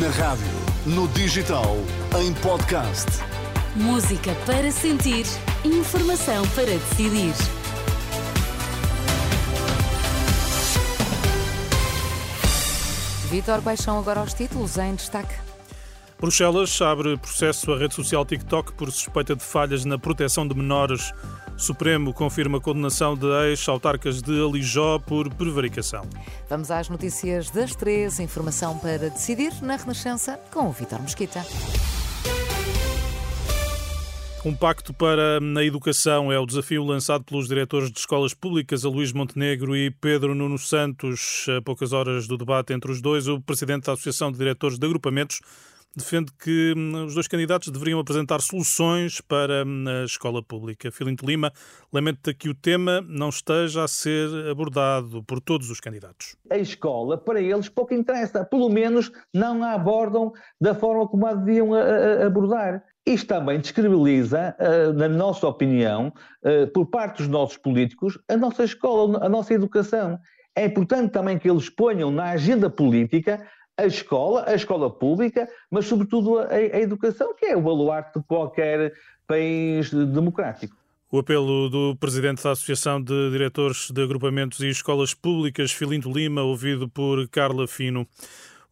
Na rádio, no digital, em podcast. Música para sentir, informação para decidir. Vitor, quais são agora os títulos em destaque? Bruxelas abre processo à rede social TikTok por suspeita de falhas na proteção de menores. Supremo confirma a condenação de ex-autarcas de Alijó por prevaricação. Vamos às notícias das três. Informação para decidir na Renascença com o Vitor Mesquita. Um pacto para a educação é o desafio lançado pelos diretores de escolas públicas, a Luís Montenegro e Pedro Nuno Santos. A poucas horas do debate entre os dois, o presidente da Associação de Diretores de Agrupamentos defende que hum, os dois candidatos deveriam apresentar soluções para hum, a escola pública. Filinto Lima lamenta que o tema não esteja a ser abordado por todos os candidatos. A escola, para eles, pouco interessa. Pelo menos não a abordam da forma como a deviam abordar. Isto também descredibiliza, na nossa opinião, por parte dos nossos políticos, a nossa escola, a nossa educação. É importante também que eles ponham na agenda política a escola, a escola pública, mas sobretudo a, a educação, que é o baluarte de qualquer país democrático. O apelo do presidente da Associação de Diretores de Agrupamentos e Escolas Públicas, Filinto Lima, ouvido por Carla Fino.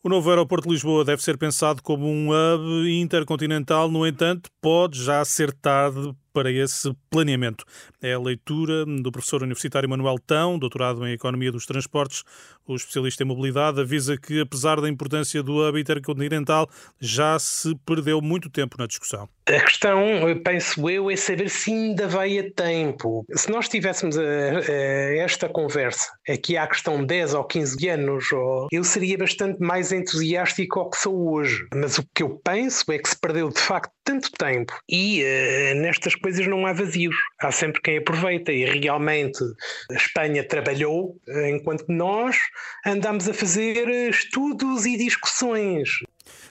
O novo aeroporto de Lisboa deve ser pensado como um hub intercontinental, no entanto, pode já ser tarde para esse planeamento. É a leitura do professor universitário Manuel Tão, doutorado em Economia dos Transportes, o especialista em mobilidade, avisa que, apesar da importância do hub intercontinental, já se perdeu muito tempo na discussão. A questão, penso eu, é saber se ainda vai a tempo. Se nós tivéssemos a, a esta conversa aqui há questão 10 ou 15 anos, ou, eu seria bastante mais entusiástico ao que sou hoje. Mas o que eu penso é que se perdeu de facto tanto tempo e uh, nestas coisas não há vazios. Há sempre quem aproveita e realmente a Espanha trabalhou enquanto nós andamos a fazer estudos e discussões.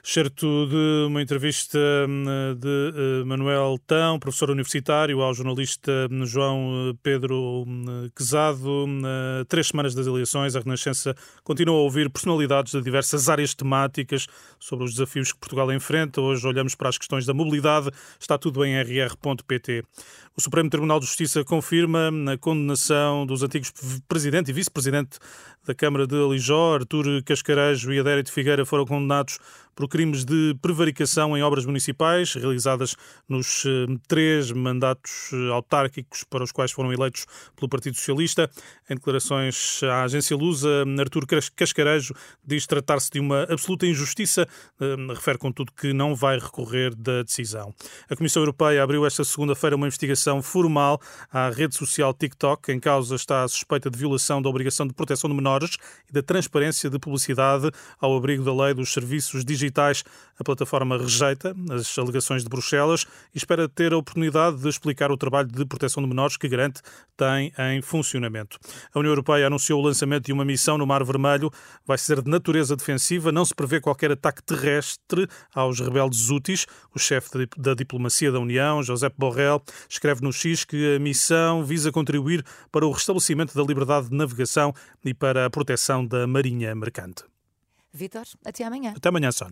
Certo de uma entrevista hum, de eh, Manuel Tão, professor universitário, ao jornalista hum, João eh, Pedro hum, Quezado. Três semanas das eleições, a Renascença continua a ouvir personalidades de diversas áreas temáticas sobre os desafios que Portugal enfrenta. Hoje olhamos para as questões da mobilidade. Está tudo em rr.pt. O Supremo Tribunal de Justiça confirma a condenação dos antigos presidente e vice-presidente da Câmara de Alijó, Artur Cascarejo e Adérito Figueira, foram condenados por crimes de prevaricação em obras municipais realizadas nos eh, três mandatos eh, autárquicos para os quais foram eleitos pelo Partido Socialista. Em declarações à agência Lusa, Artur Cascarejo diz tratar-se de uma absoluta injustiça, eh, refere contudo que não vai recorrer da decisão. A Comissão Europeia abriu esta segunda-feira uma investigação formal à rede social TikTok. Em causa está a suspeita de violação da obrigação de proteção de menores e da transparência de publicidade ao abrigo da lei dos serviços digitais digitais. A plataforma rejeita as alegações de Bruxelas e espera ter a oportunidade de explicar o trabalho de proteção de menores que garante tem em funcionamento. A União Europeia anunciou o lançamento de uma missão no Mar Vermelho. Vai ser de natureza defensiva, não se prevê qualquer ataque terrestre aos rebeldes úteis. O chefe da diplomacia da União, José Borrell, escreve no X que a missão visa contribuir para o restabelecimento da liberdade de navegação e para a proteção da marinha mercante. Vitor, até amanhã. Até amanhã, Sónia.